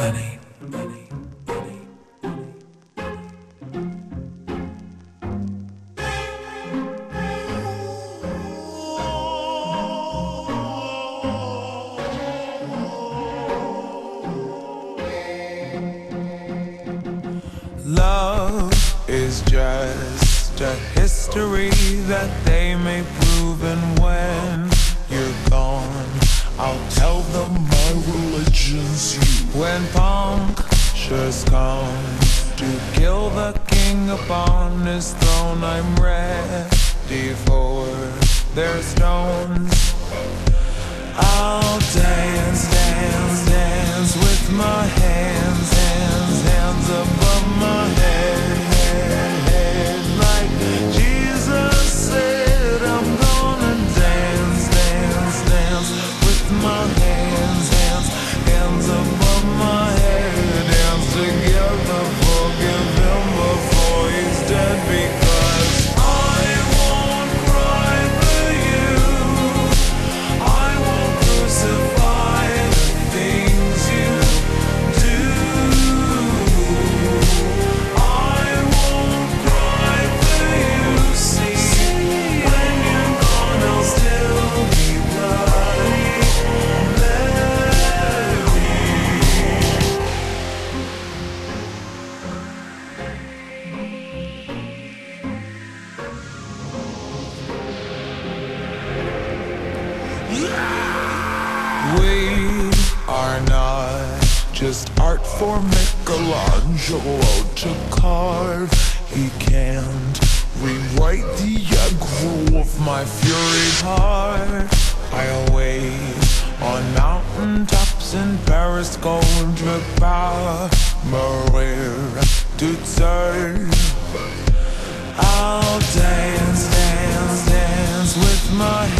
bunny, bunny. Love is just a history that they may prove, and when punctures come to kill the king upon his throne, I'm ready for their stones. I'll dance, dance, dance with my We are not just art for Michelangelo to carve. He can't rewrite the aggro of my fury heart. I await on mountaintops in Paris, going to Maria to turn. I'll dance, dance, dance with my